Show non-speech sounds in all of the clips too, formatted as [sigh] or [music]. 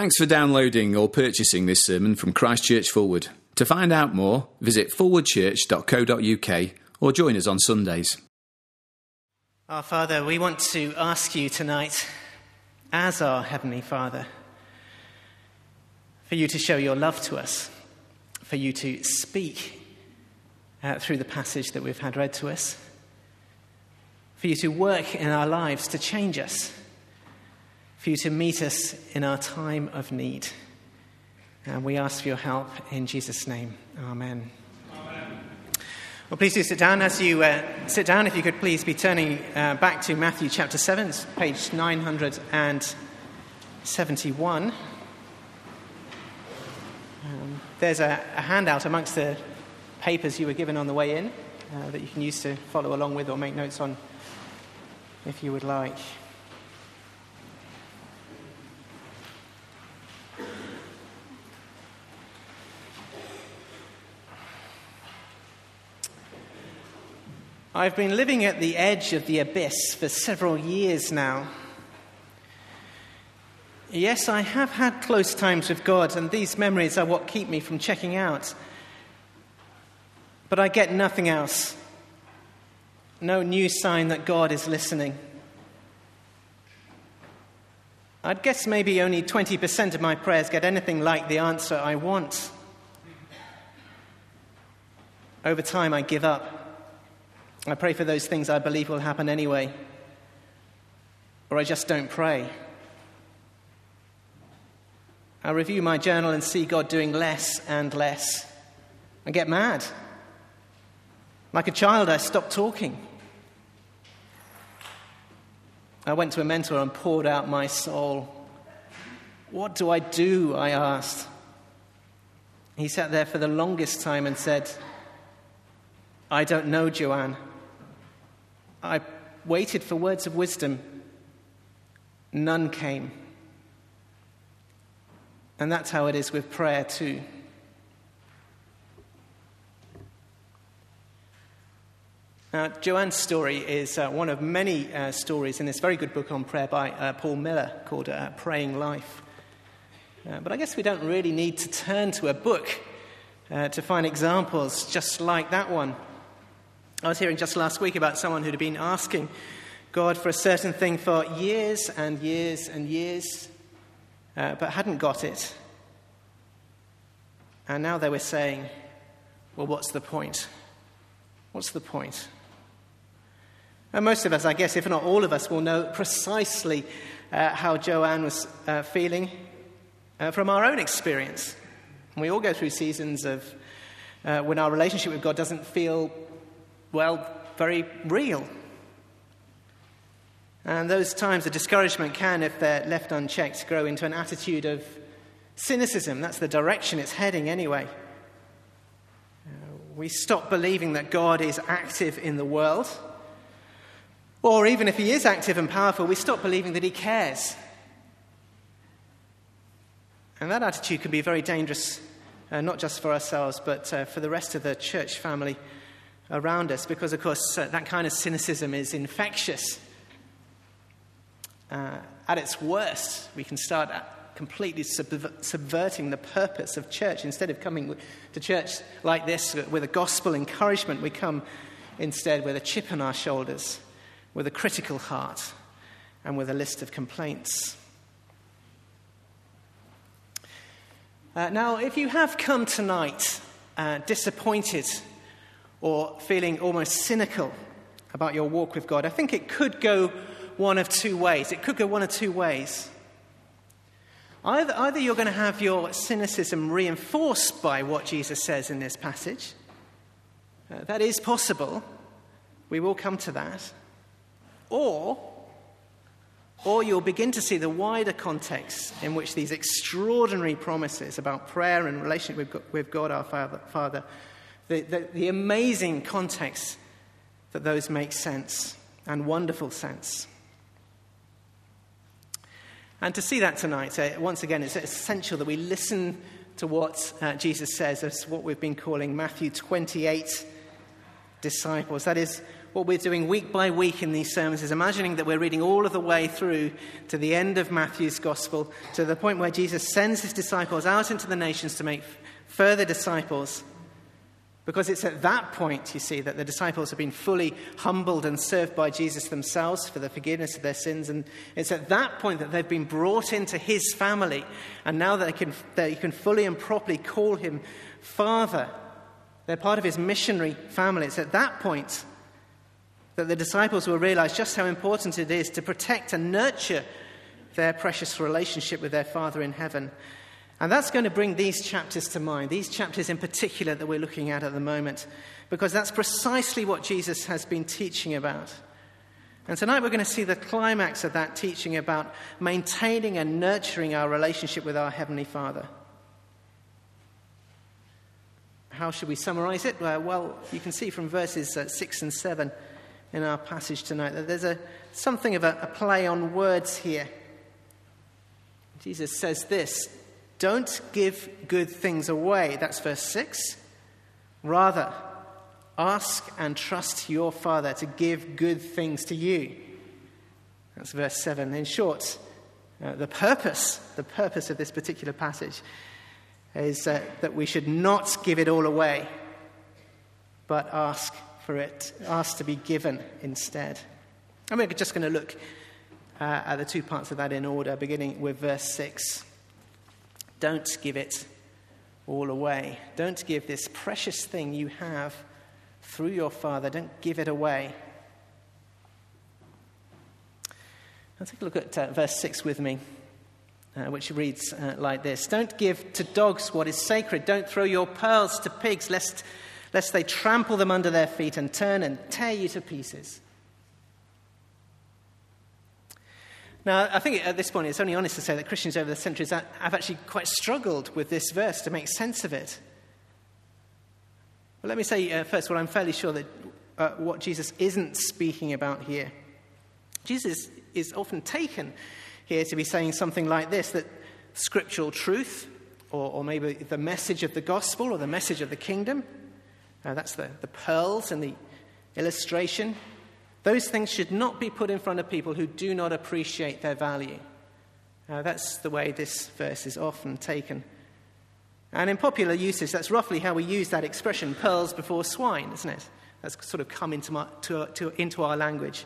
Thanks for downloading or purchasing this sermon from Christchurch Forward. To find out more, visit forwardchurch.co.uk or join us on Sundays. Our Father, we want to ask you tonight, as our Heavenly Father, for you to show your love to us, for you to speak uh, through the passage that we've had read to us, for you to work in our lives to change us for you to meet us in our time of need. And we ask for your help in Jesus' name. Amen. Amen. Well, please do sit down. As you uh, sit down, if you could please be turning uh, back to Matthew chapter 7, page 971. Um, there's a, a, handout amongst the papers you were given on the way in uh, that you can use to follow along with or make notes on if you would like. I've been living at the edge of the abyss for several years now. Yes, I have had close times with God, and these memories are what keep me from checking out. But I get nothing else. No new sign that God is listening. I'd guess maybe only 20% of my prayers get anything like the answer I want. Over time, I give up. I pray for those things I believe will happen anyway, or I just don't pray. I review my journal and see God doing less and less. I get mad. Like a child, I stop talking. I went to a mentor and poured out my soul. What do I do? I asked. He sat there for the longest time and said, I don't know, Joanne. I waited for words of wisdom. None came. And that's how it is with prayer, too. Now, Joanne's story is uh, one of many uh, stories in this very good book on prayer by uh, Paul Miller called uh, Praying Life. Uh, but I guess we don't really need to turn to a book uh, to find examples just like that one. I was hearing just last week about someone who'd been asking God for a certain thing for years and years and years, uh, but hadn't got it. And now they were saying, well, what's the point? What's the point? And most of us, I guess, if not all of us, will know precisely uh, how Joanne was uh, feeling uh, from our own experience. we all go through seasons of uh, when our relationship with God doesn't feel well, very real. And those times of discouragement can, if they're left unchecked, grow into an attitude of cynicism. That's the direction it's heading, anyway. We stop believing that God is active in the world. Or even if He is active and powerful, we stop believing that He cares. And that attitude can be very dangerous, uh, not just for ourselves, but uh, for the rest of the church family around us because, of course, uh, that kind of cynicism is infectious. Uh, at its worst, we can start completely subverting the purpose of church. Instead of coming to church like this with a gospel encouragement, we come instead with a chip on our shoulders, with a critical heart, and with a list of complaints. Uh, now, if you have come tonight uh, disappointed or feeling almost cynical about your walk with God, I think it could go one of two ways. It could go one of two ways. Either, either you're going to have your cynicism reinforced by what Jesus says in this passage. Uh, that is possible. We will come to that. Or, or you'll begin to see the wider context in which these extraordinary promises about prayer and relationship with God, our Father, Father the, the, the amazing context that those make sense and wonderful sense. And to see that tonight, uh, once again, it's essential that we listen to what uh, Jesus says as what we've been calling Matthew 28 disciples. That is, what we're doing week by week in these sermons is imagining that we're reading all of the way through to the end of Matthew's gospel, to the point where Jesus sends his disciples out into the nations to make further disciples. Because it's at that point, you see, that the disciples have been fully humbled and served by Jesus themselves for the forgiveness of their sins. And it's at that point that they've been brought into his family. And now that they can, they can fully and properly call him Father, they're part of his missionary family. It's at that point that the disciples will realize just how important it is to protect and nurture their precious relationship with their Father in heaven. And that's going to bring these chapters to mind, these chapters in particular that we're looking at at the moment, because that's precisely what Jesus has been teaching about. And tonight we're going to see the climax of that teaching about maintaining and nurturing our relationship with our Heavenly Father. How should we summarize it? Well, you can see from verses uh, 6 and 7 in our passage tonight that there's a, something of a, a play on words here. Jesus says this don't give good things away. That's verse 6. Rather, ask and trust your Father to give good things to you. That's verse 7. In short, uh, the purpose, the purpose of this particular passage is uh, that we should not give it all away, but ask for it, ask to be given instead. And we're just going to look uh, at the two parts of that in order, beginning with verse 6. Don't give it all away. Don't give this precious thing you have through your Father, don't give it away. Now take a look at uh, verse 6 with me, uh, which reads uh, like this Don't give to dogs what is sacred. Don't throw your pearls to pigs, lest, lest they trample them under their feet and turn and tear you to pieces. Now, I think at this point it's only honest to say that Christians over the centuries have actually quite struggled with this verse to make sense of it. But let me say uh, first what I'm fairly sure that uh, what Jesus isn't speaking about here. Jesus is often taken here to be saying something like this that scriptural truth, or, or maybe the message of the gospel or the message of the kingdom, uh, that's the, the pearls and the illustration, those things should not be put in front of people who do not appreciate their value. That's the way this verse is often taken. And in popular usage, that's roughly how we use that expression, pearls before swine, isn't it? That's sort of come into, my, to, to, into our language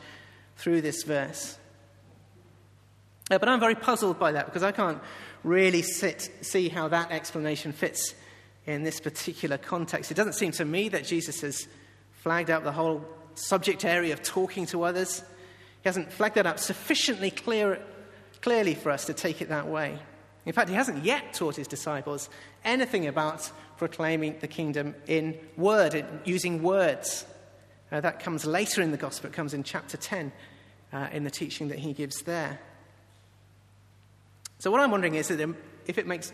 through this verse. Uh, but I'm very puzzled by that because I can't really sit, see how that explanation fits in this particular context. It doesn't seem to me that Jesus has flagged out the whole subject area of talking to others. He hasn't flagged that up sufficiently clear, clearly for us to take it that way. In fact, he hasn't yet taught his disciples anything about proclaiming the kingdom in word, using words. Uh, that comes later in the gospel, it comes in chapter 10 uh, in the teaching that he gives there. So, what I'm wondering is that if it makes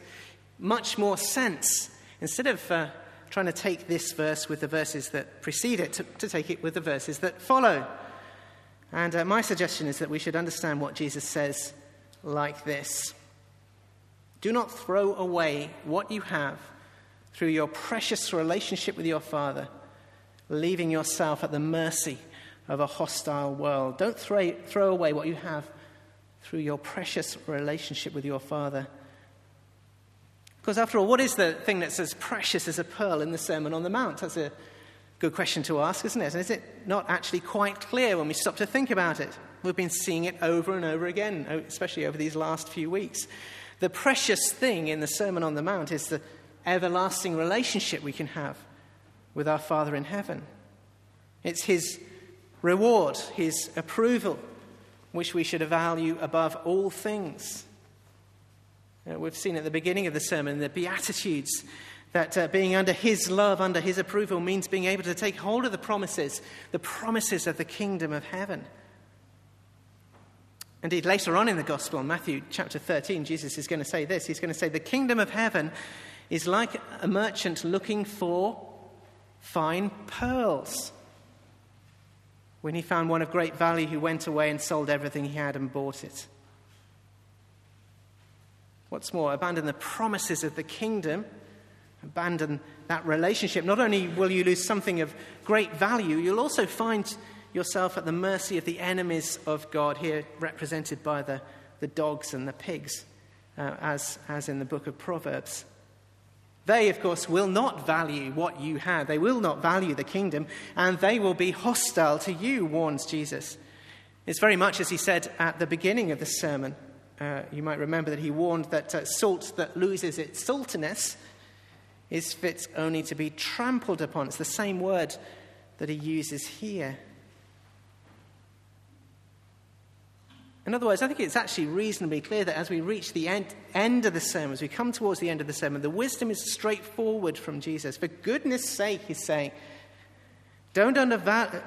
much more sense, instead of uh, trying to take this verse with the verses that precede it, to, to take it with the verses that follow. And uh, my suggestion is that we should understand what Jesus says like this Do not throw away what you have through your precious relationship with your Father, leaving yourself at the mercy of a hostile world. Don't throw, throw away what you have through your precious relationship with your Father. Because after all, what is the thing that's as precious as a pearl in the Sermon on the Mount? That's a good question to ask, isn't it? And is it not actually quite clear when we stop to think about it? We've been seeing it over and over again, especially over these last few weeks. The precious thing in the Sermon on the Mount is the everlasting relationship we can have with our Father in heaven. It's His reward, His approval, which we should value above all things. Uh, we've seen at the beginning of the sermon the Beatitudes that uh, being under His love, under His approval, means being able to take hold of the promises, the promises of the kingdom of heaven. Indeed, later on in the Gospel, Matthew chapter 13, Jesus is going to say this He's going to say, The kingdom of heaven is like a merchant looking for fine pearls. When he found one of great value, he went away and sold everything he had and bought it. What's more, abandon the promises of the kingdom, abandon that relationship. Not only will you lose something of great value, you'll also find yourself at the mercy of the enemies of God, here represented by the, the dogs and the pigs, uh, as, as in the book of Proverbs. They, of course, will not value what you have. They will not value the kingdom, and they will be hostile to you, warns Jesus. It's very much as he said at the beginning of the sermon. Uh, you might remember that he warned that uh, salt that loses its saltiness is fit only to be trampled upon. It's the same word that he uses here. In other words, I think it's actually reasonably clear that as we reach the end, end of the sermon, as we come towards the end of the sermon, the wisdom is straightforward from Jesus. For goodness sake, he's saying, don't, undervalue,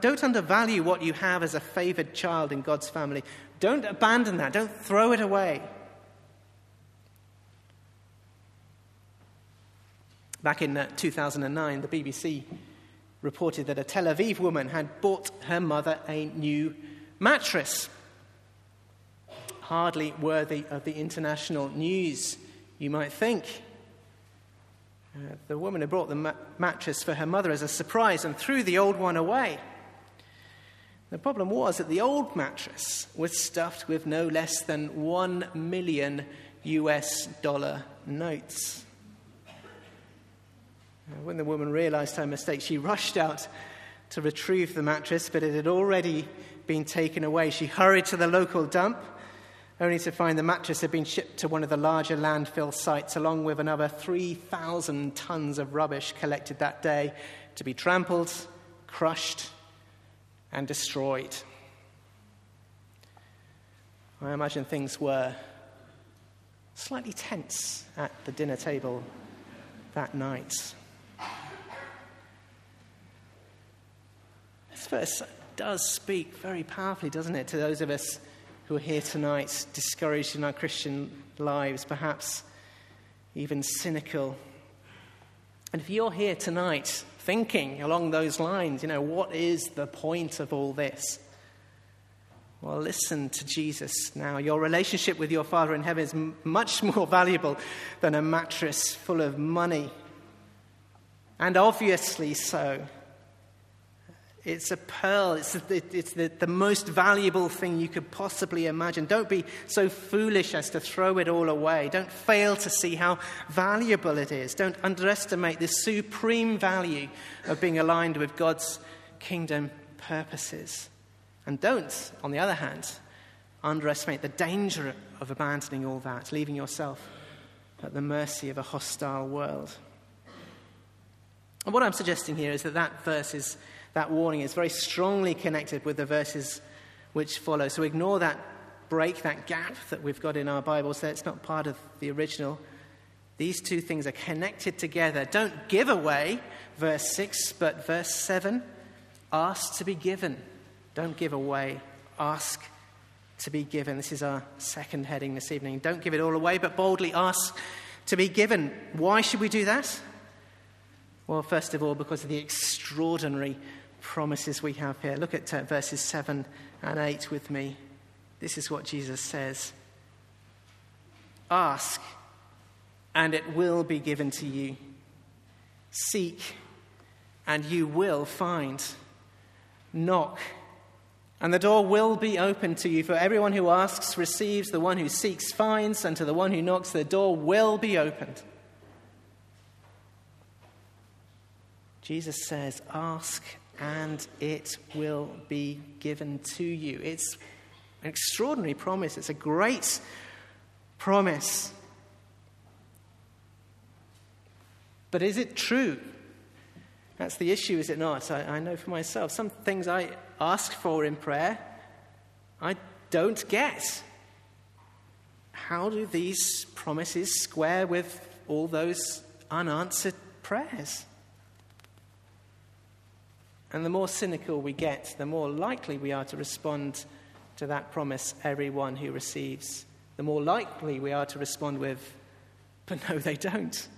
don't undervalue what you have as a favored child in God's family. Don't abandon that. Don't throw it away. Back in uh, 2009, the BBC reported that a Tel Aviv woman had bought her mother a new mattress. Hardly worthy of the international news, you might think. Uh, the woman had brought the ma- mattress for her mother as a surprise and threw the old one away. The problem was that the old mattress was stuffed with no less than one million US dollar notes. When the woman realized her mistake, she rushed out to retrieve the mattress, but it had already been taken away. She hurried to the local dump, only to find the mattress had been shipped to one of the larger landfill sites, along with another 3,000 tons of rubbish collected that day to be trampled, crushed, and destroyed. I imagine things were slightly tense at the dinner table that night. This verse does speak very powerfully, doesn't it, to those of us who are here tonight, discouraged in our Christian lives, perhaps even cynical. And if you're here tonight thinking along those lines, you know, what is the point of all this? Well, listen to Jesus now. Your relationship with your Father in heaven is m- much [laughs] more valuable than a mattress full of money. And obviously so. It's a pearl. It's, the, it's the, the most valuable thing you could possibly imagine. Don't be so foolish as to throw it all away. Don't fail to see how valuable it is. Don't underestimate the supreme value of being aligned with God's kingdom purposes. And don't, on the other hand, underestimate the danger of abandoning all that, leaving yourself at the mercy of a hostile world. And what I'm suggesting here is that that verse is that warning is very strongly connected with the verses which follow. So ignore that break, that gap that we've got in our Bibles. It's not part of the original. These two things are connected together. Don't give away, verse 6, but verse 7 ask to be given. Don't give away, ask to be given. This is our second heading this evening. Don't give it all away, but boldly ask to be given. Why should we do that? Well, first of all, because of the extraordinary promises we have here. Look at uh, verses 7 and 8 with me. This is what Jesus says Ask, and it will be given to you. Seek, and you will find. Knock, and the door will be opened to you. For everyone who asks receives, the one who seeks finds, and to the one who knocks, the door will be opened. Jesus says, Ask and it will be given to you. It's an extraordinary promise. It's a great promise. But is it true? That's the issue, is it not? I, I, know for myself. Some things I ask for in prayer, I don't get. How do these promises square with all those unanswered prayers? And the more cynical we get, the more likely we are to respond to that promise, everyone who receives. The more likely we are to respond with, but no, they don't.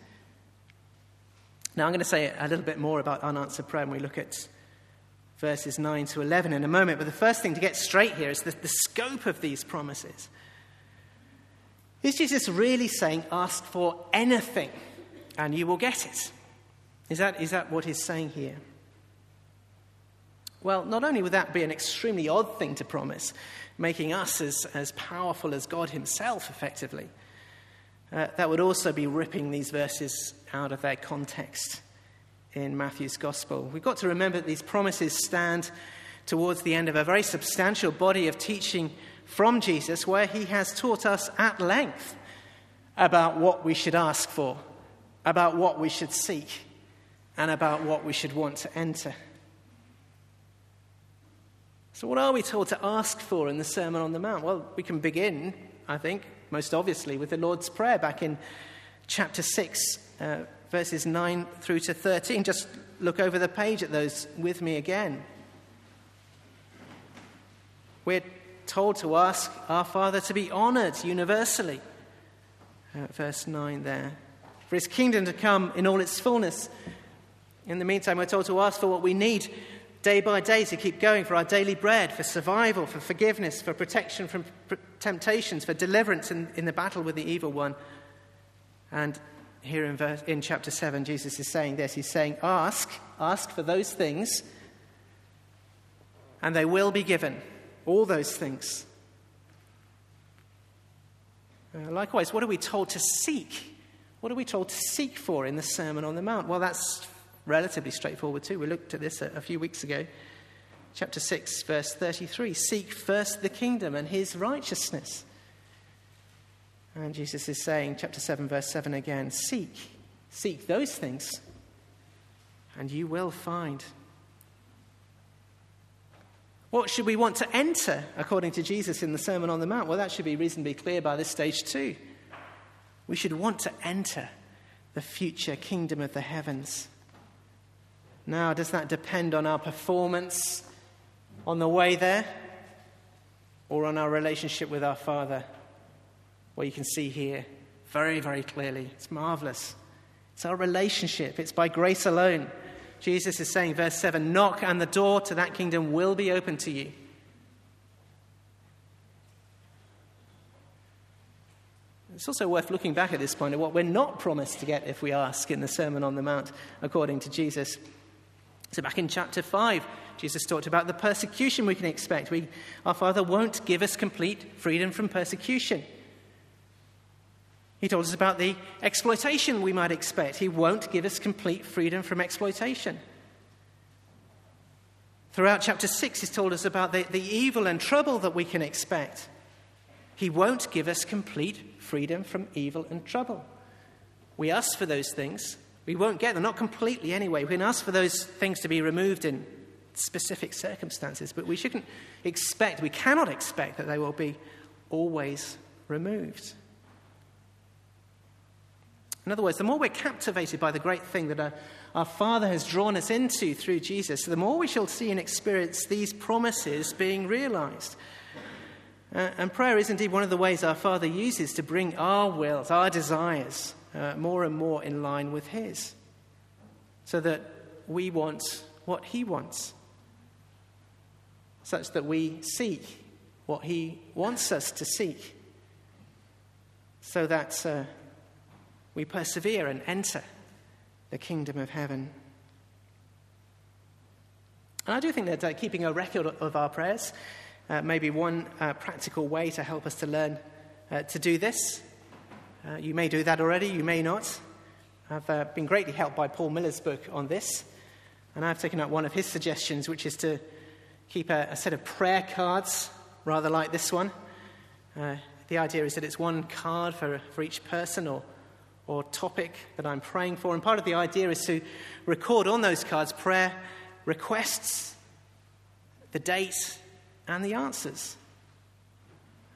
Now, I'm going to say a little bit more about unanswered prayer when we look at verses 9 to 11 in a moment. But the first thing to get straight here is the, the scope of these promises. Is Jesus really saying, ask for anything and you will get it? Is that, is that what he's saying here? Well, not only would that be an extremely odd thing to promise, making us as, as powerful as God Himself, effectively, uh, that would also be ripping these verses out of their context in Matthew's Gospel. We've got to remember that these promises stand towards the end of a very substantial body of teaching from Jesus, where He has taught us at length about what we should ask for, about what we should seek, and about what we should want to enter. So, what are we told to ask for in the Sermon on the Mount? Well, we can begin, I think, most obviously, with the Lord's Prayer back in chapter 6, uh, verses 9 through to 13. Just look over the page at those with me again. We're told to ask our Father to be honored universally. Uh, verse 9 there. For his kingdom to come in all its fullness. In the meantime, we're told to ask for what we need day by day to keep going for our daily bread, for survival, for forgiveness, for protection from temptations, for deliverance in, in the battle with the evil one. And here in, verse, in chapter 7, Jesus is saying this He's saying, Ask, ask for those things, and they will be given. All those things. Uh, likewise, what are we told to seek? What are we told to seek for in the Sermon on the Mount? Well, that's relatively straightforward too. We looked at this a, a few weeks ago. Chapter 6, verse 33 Seek first the kingdom and his righteousness. And Jesus is saying, chapter 7, verse 7 again Seek, seek those things, and you will find. What should we want to enter, according to Jesus in the Sermon on the Mount? Well, that should be reasonably clear by this stage, too. We should want to enter the future kingdom of the heavens. Now, does that depend on our performance on the way there or on our relationship with our Father? Well, you can see here very, very clearly. It's marvelous. It's our relationship, it's by grace alone. Jesus is saying, verse 7 Knock, and the door to that kingdom will be open to you. It's also worth looking back at this point at what we're not promised to get if we ask in the Sermon on the Mount, according to Jesus. So, back in chapter 5, Jesus talked about the persecution we can expect. We, our Father won't give us complete freedom from persecution. He told us about the exploitation we might expect. He won't give us complete freedom from exploitation. Throughout chapter 6, he's told us about the, the evil and trouble that we can expect. He won't give us complete freedom from evil and trouble. We ask for those things, we won't get them, not completely anyway. We can ask for those things to be removed in specific circumstances, but we shouldn't expect, we cannot expect that they will be always removed. In other words, the more we're captivated by the great thing that our, our, Father has drawn us into through Jesus, the more we shall see and experience these promises being realized. Uh, and prayer is indeed one of the ways our Father uses to bring our wills, our desires, uh, more and more in line with His, so that we want what He wants, such that we seek what He wants us to seek, so that uh, we persevere and enter the kingdom of heaven. And I do think that uh, keeping a record of our prayers uh, may be one uh, practical way to help us to learn uh, to do this. Uh, you may do that already, you may not. I've uh, been greatly helped by Paul Miller's book on this, and I've taken up one of his suggestions, which is to keep a, a set of prayer cards, rather like this one. Uh, the idea is that it's one card for, for each person or, or topic that I'm praying for, and part of the idea is to record on those cards prayer requests, the date, and the answers.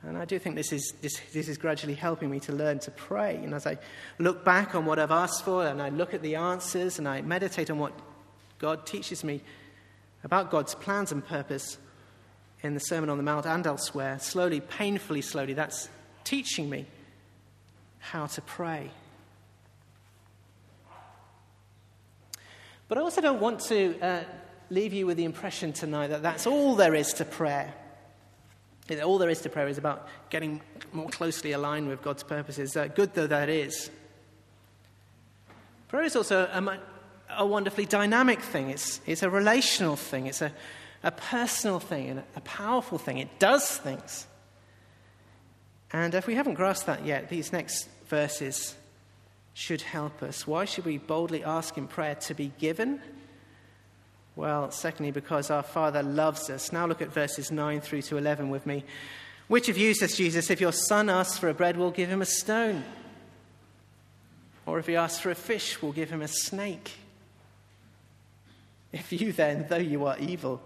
And I do think this is, this, this is gradually helping me to learn to pray. And as I look back on what I've asked for and I look at the answers and I meditate on what God teaches me about God's plans and purpose in the Sermon on the Mount and elsewhere, slowly, painfully slowly, that's teaching me how to pray. But I also don't want to uh, leave you with the impression tonight that that's all there is to prayer. All there is to prayer is about getting more closely aligned with God's purposes, uh, good though that is. Prayer is also a, a wonderfully dynamic thing. It's, it's a relational thing. It's a, a personal thing and a powerful thing. It does things. And if we haven't grasped that yet, these next verses should help us. Why should we boldly ask in prayer to be given? Well, secondly, because our Father loves us. Now look at verses 9 through to 11 with me. Which of you, says Jesus, if your son asks for a bread, will give him a stone? Or if he asks for a fish, will give him a snake? If you then, though you are evil,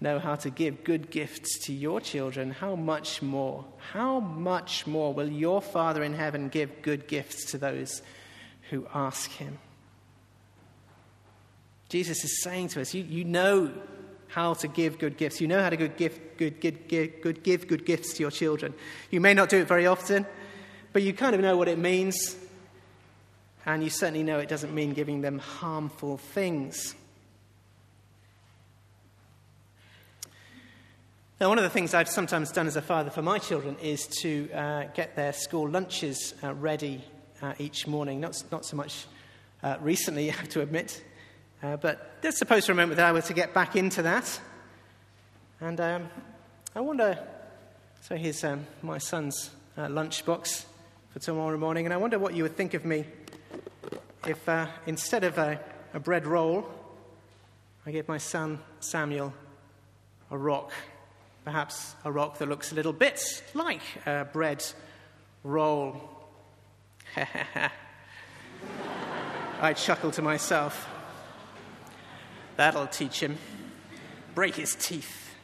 know how to give good gifts to your children, how much more, how much more will your Father in heaven give good gifts to those who ask him? Jesus is saying to us, you, you know how to give good gifts. You know how to good give, good, good, good, give good gifts to your children. You may not do it very often, but you kind of know what it means. And you certainly know it doesn't mean giving them harmful things. Now, one of the things I've sometimes done as a father for my children is to uh, get their school lunches uh, ready uh, each morning. Not, not so much uh, recently, [laughs] I have to admit, uh, but let's suppose a moment that I were to get back into that. And um, I wonder so here's um, my son's uh, lunchbox for tomorrow morning, and I wonder what you would think of me if instead of a, a bread roll, I gave my son Samuel a rock perhaps a rock that looks a little bit like a bread roll. [laughs] I chuckle to myself. That'll teach him. Break his teeth.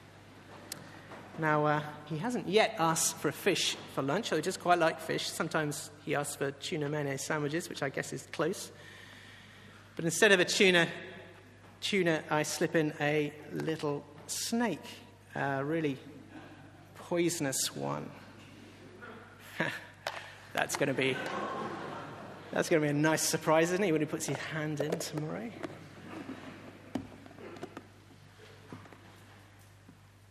Now, uh, he hasn't yet asked for a fish for lunch, I just quite like fish. Sometimes he asks for tuna mayonnaise sandwiches, which I guess is close. But instead of a tuna, tuna, I slip in a little snake a really poisonous one. [laughs] that's going to be that's going to be a nice surprise, isn't it, when he puts his hand in tomorrow?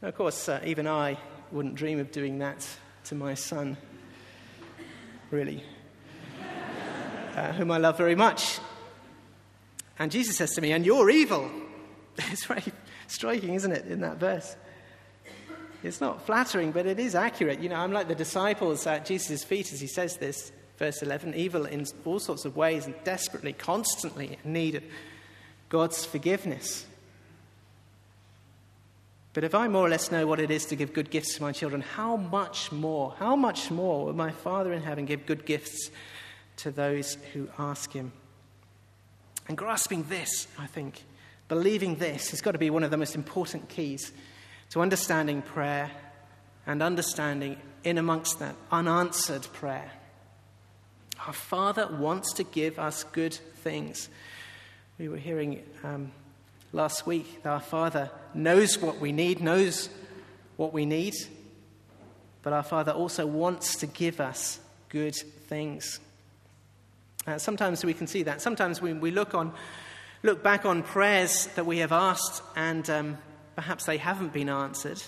Of course, uh, even I wouldn't dream of doing that to my son, really, uh, whom I love very much. And Jesus says to me, And you're evil. [laughs] It's very striking, isn't it, in that verse? It's not flattering, but it is accurate. You know, I'm like the disciples at Jesus' feet as he says this, verse 11 evil in all sorts of ways and desperately, constantly in need of God's forgiveness. But if I more or less know what it is to give good gifts to my children, how much more, how much more will my Father in heaven give good gifts to those who ask him? And grasping this, I think, believing this, has got to be one of the most important keys to understanding prayer and understanding in amongst that unanswered prayer. Our Father wants to give us good things. We were hearing um, last week our Father knows what we need, knows what we need, but our Father also wants to give us good things. Uh, sometimes we can see that. Sometimes we, we look, on, look back on prayers that we have asked and um, perhaps they haven't been answered.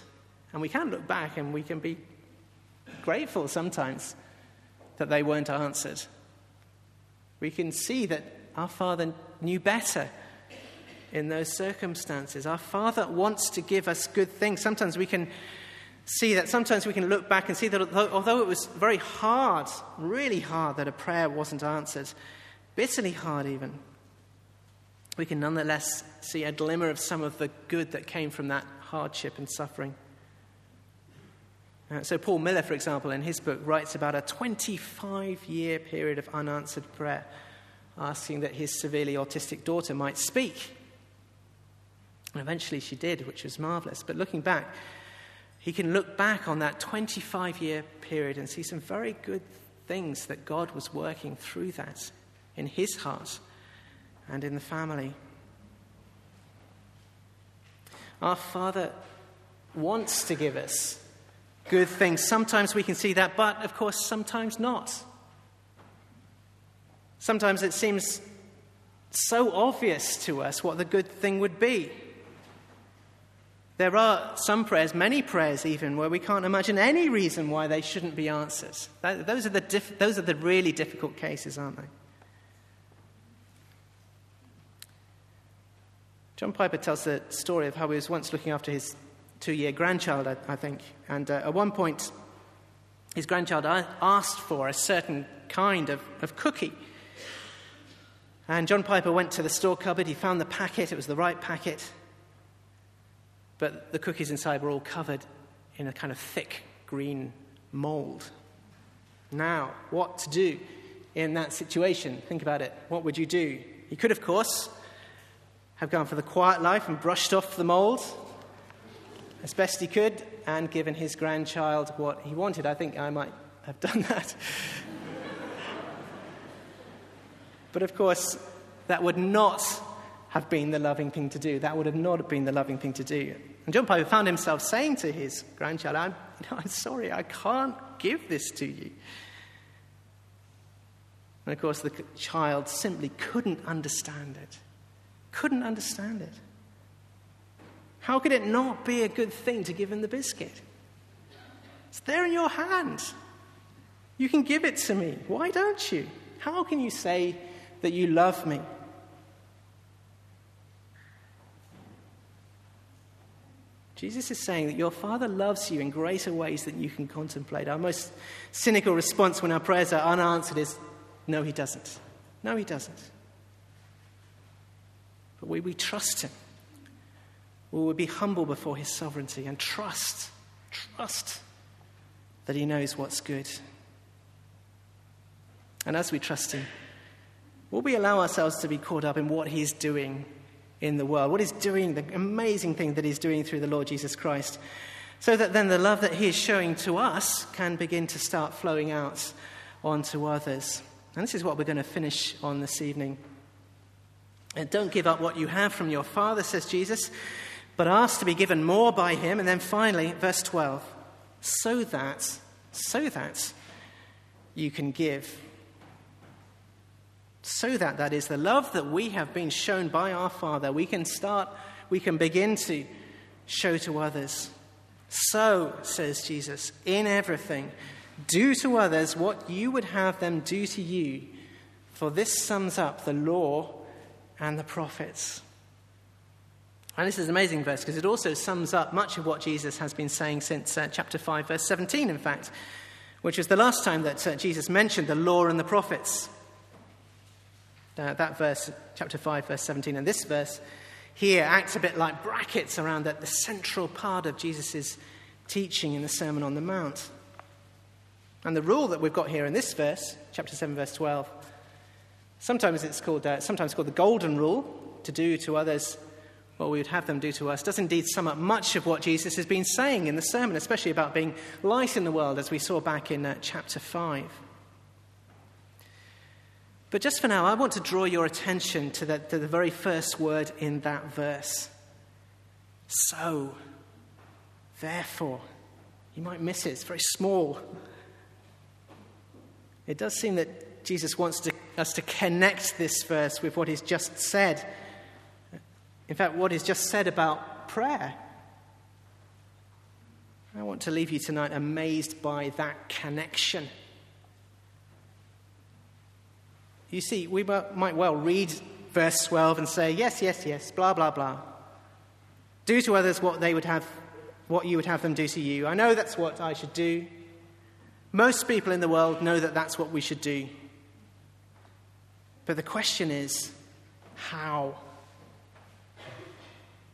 And we can look back and we can be grateful sometimes that they weren't answered. We can see that our Father knew better in those circumstances. Our Father wants to give us good things. Sometimes we can see that, sometimes we can look back and see that although it was very hard, really hard, that a prayer wasn't answered, bitterly hard even, we can nonetheless see a glimmer of some of the good that came from that hardship and suffering. Uh, so, Paul Miller, for example, in his book, writes about a 25 year period of unanswered prayer, asking that his severely autistic daughter might speak. And eventually she did, which was marvelous. But looking back, he can look back on that 25 year period and see some very good things that God was working through that in his heart and in the family. Our Father wants to give us good things. Sometimes we can see that, but of course, sometimes not. Sometimes it seems so obvious to us what the good thing would be. There are some prayers, many prayers even, where we can't imagine any reason why they shouldn't be answered. those, are the diff- those are the really difficult cases, aren't they? John Piper tells the story of how he was once looking after his two year grandchild, I, I, think. And uh, at one point, his grandchild asked for a certain kind of, of cookie. And John Piper went to the store cupboard, he found the packet, it was the right packet. But the cookies inside were all covered in a kind of thick green mold. Now, what to do in that situation? Think about it. What would you do? He could, of course, have gone for the quiet life and brushed off the mold as best he could and given his grandchild what he wanted. I think I might have done that. [laughs] but of course, that would not have been the loving thing to do. That would have not been the loving thing to do. And John Piper found himself saying to his grandchild, I'm, I'm sorry, I can't give this to you. And of course, the child simply couldn't understand it. Couldn't understand it. How could it not be a good thing to give him the biscuit? It's there in your hand. You can give it to me. Why don't you? How can you say that you love me? Jesus is saying that your Father loves you in greater ways than you can contemplate. Our most cynical response when our prayers are unanswered is no, He doesn't. No, He doesn't. But we, we trust Him. We will be humble before His sovereignty and trust, trust that He knows what's good. And as we trust Him, will we allow ourselves to be caught up in what He's doing in the world, what he's doing, the amazing thing that he's doing through the Lord Jesus Christ, so that then the love that he is showing to us can begin to start flowing out onto others. And this is what we're going to finish on this evening. And don't give up what you have from your Father, says Jesus, but ask to be given more by him. And then finally, verse 12, so that, so that you can give so that that is the love that we have been shown by our Father, we can start, we can begin to show to others. So, says Jesus, in everything, do to others what you would have them do to you, for this sums up the law and the prophets. And this is an amazing verse because it also sums up much of what Jesus has been saying since uh, chapter 5, verse 17, in fact, which was the last time that uh, Jesus mentioned the law and the prophets uh, that verse, chapter 5, verse 17, and this verse here acts a bit like brackets around the, the central part of Jesus' teaching in the Sermon on the Mount. And the rule that we've got here in this verse, chapter 7, verse 12, sometimes it's called, uh, sometimes called the golden rule, to do to others what we would have them do to us, does indeed sum up much of what Jesus has been saying in the sermon, especially about being light in the world, as we saw back in uh, chapter 5. But just for now, I want to draw your attention to the, to the very first word in that verse. So, therefore, you might miss it, it's very small. It does seem that Jesus wants to, us to connect this verse with what he's just said. In fact, what he's just said about prayer. I want to leave you tonight amazed by that connection. You see, we might well read verse 12 and say, yes, yes, yes, blah, blah, blah. Do to others what they would have, what you would have them do to you. I know that's what I should do. Most people in the world know that that's what we should do. But the question is, how?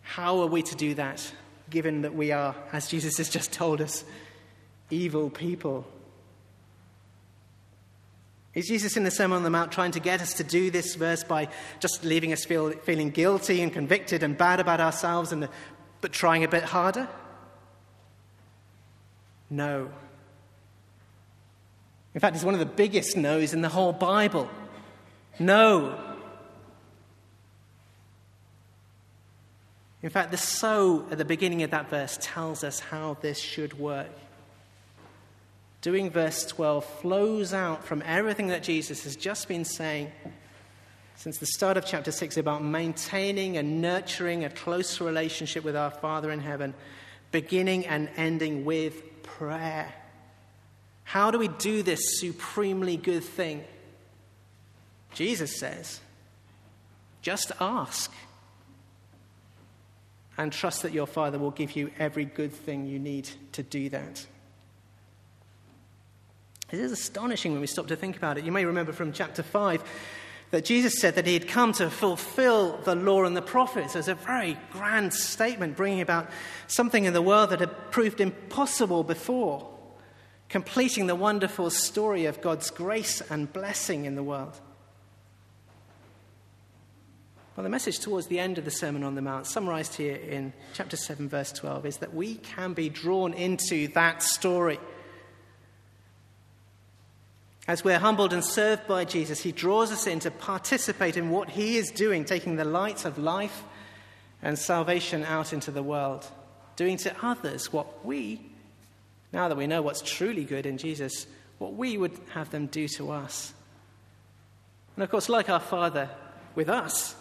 How are we to do that, given that we are, as Jesus has just told us, evil people? Is Jesus in the Sermon on the Mount trying to get us to do this verse by just leaving us feel, feeling guilty and convicted and bad about ourselves, and, but trying a bit harder? No. In fact, it's one of the biggest no's in the whole Bible. No. In fact, the so at the beginning of that verse tells us how this should work doing verse 12 flows out from everything that Jesus has just been saying since the start of chapter 6 about maintaining and nurturing a close relationship with our Father in heaven, beginning and ending with prayer. How do we do this supremely good thing? Jesus says, just ask. and trust that your Father will give you every good thing you need to do that. It is astonishing when we stop to think about it. You may remember from chapter 5 that Jesus said that he had come to fulfill the law and the prophets. as a very grand statement, bringing about something in the world that had proved impossible before, completing the wonderful story of God's grace and blessing in the world. Well, the message towards the end of the Sermon on the Mount, summarized here in chapter 7, verse 12, is that we can be drawn into that story. As we're humbled and served by Jesus, he draws us in to participate in what he is doing, taking the light of life and salvation out into the world, doing to others what we, now that we know what's truly good in Jesus, what we would have them do to us. And of course, like our Father with us,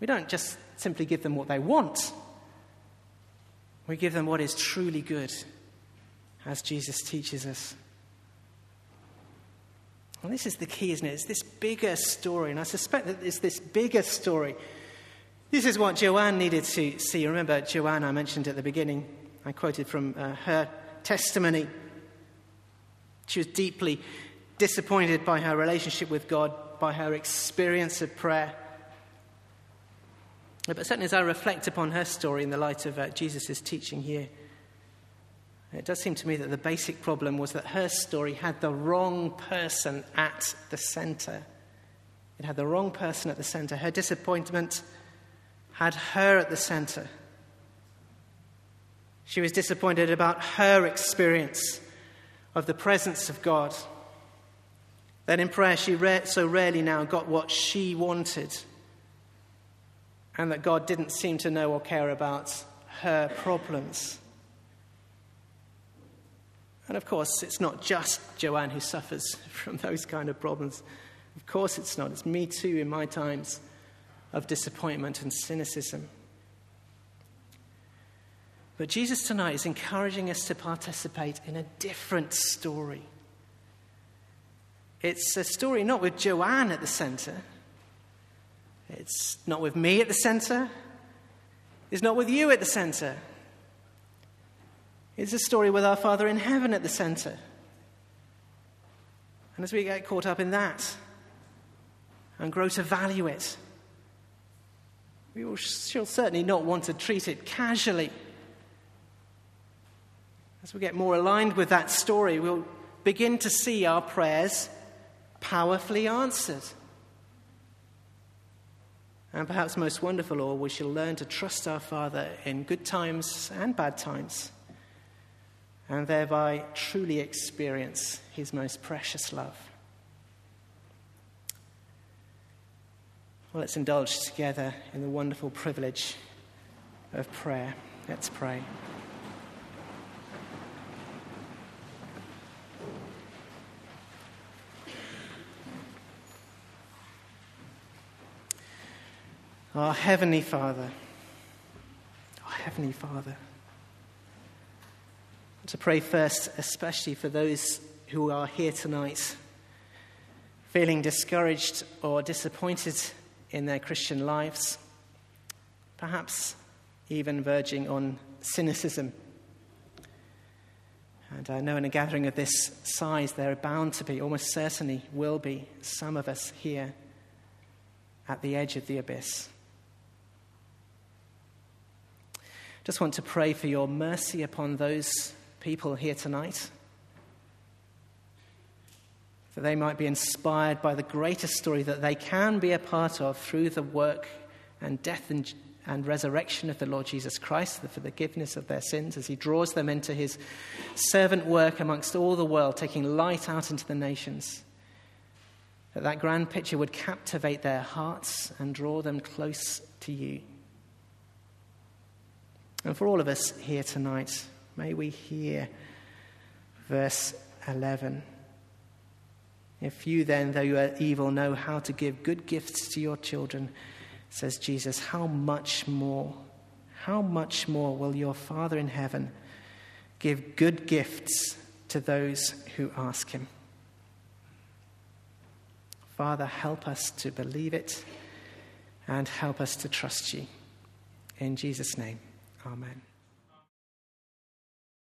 we don't just simply give them what they want, we give them what is truly good, as Jesus teaches us. And this is the key, isn't it? It's this bigger story, and I suspect that it's this bigger story. This is what Joanne needed to see. Remember, Joanne, I mentioned at the beginning, I quoted from uh, her testimony. She was deeply disappointed by her relationship with God, by her experience of prayer. But certainly, as I reflect upon her story in the light of uh, Jesus' teaching here, it does seem to me that the basic problem was that her story had the wrong person at the center. It had the wrong person at the center. Her disappointment had her at the center. She was disappointed about her experience of the presence of God. That in prayer she so rarely now got what she wanted and that God didn't seem to know or care about her problems. And of course, it's not just Joanne who suffers [laughs] from those kind of problems. Of course, it's not. It's me too in my times of disappointment and cynicism. But Jesus tonight is encouraging us to participate in a different story. It's a story not with Joanne at the center, it's not with me at the center. It's not with you at the center. It's a story with our Father in heaven at the center. And as we get caught up in that and grow to value it, we will, shall certainly not want to treat it casually. As we get more aligned with that story, we'll begin to see our prayers powerfully answered. And perhaps most wonderful of all, we shall learn to trust our Father in good times and bad times, and thereby truly experience his most precious love. Well, let's indulge together in the wonderful privilege of prayer. Let's pray. Our Heavenly Father, our Heavenly Father. To pray first, especially for those who are here tonight, feeling discouraged or disappointed in their Christian lives, perhaps even verging on cynicism. And I know in a gathering of this size, there are bound to be, almost certainly will be, some of us here at the edge of the abyss. Just want to pray for your mercy upon those people here tonight. That they might be inspired by the greatest story that they can be a part of through the work and death and, and resurrection of the Lord Jesus Christ, the forgiveness of their sins, as He draws them into His servant work amongst all the world, taking light out into the nations. That that grand picture would captivate their hearts and draw them close to you. And for all of us here tonight, may we hear verse 11. If you then, though you are evil, know how to give good gifts to your children, says Jesus, how much more, how much more will your Father in heaven give good gifts to those who ask him? Father, help us to believe it and help us to trust you. In Jesus' name, amen.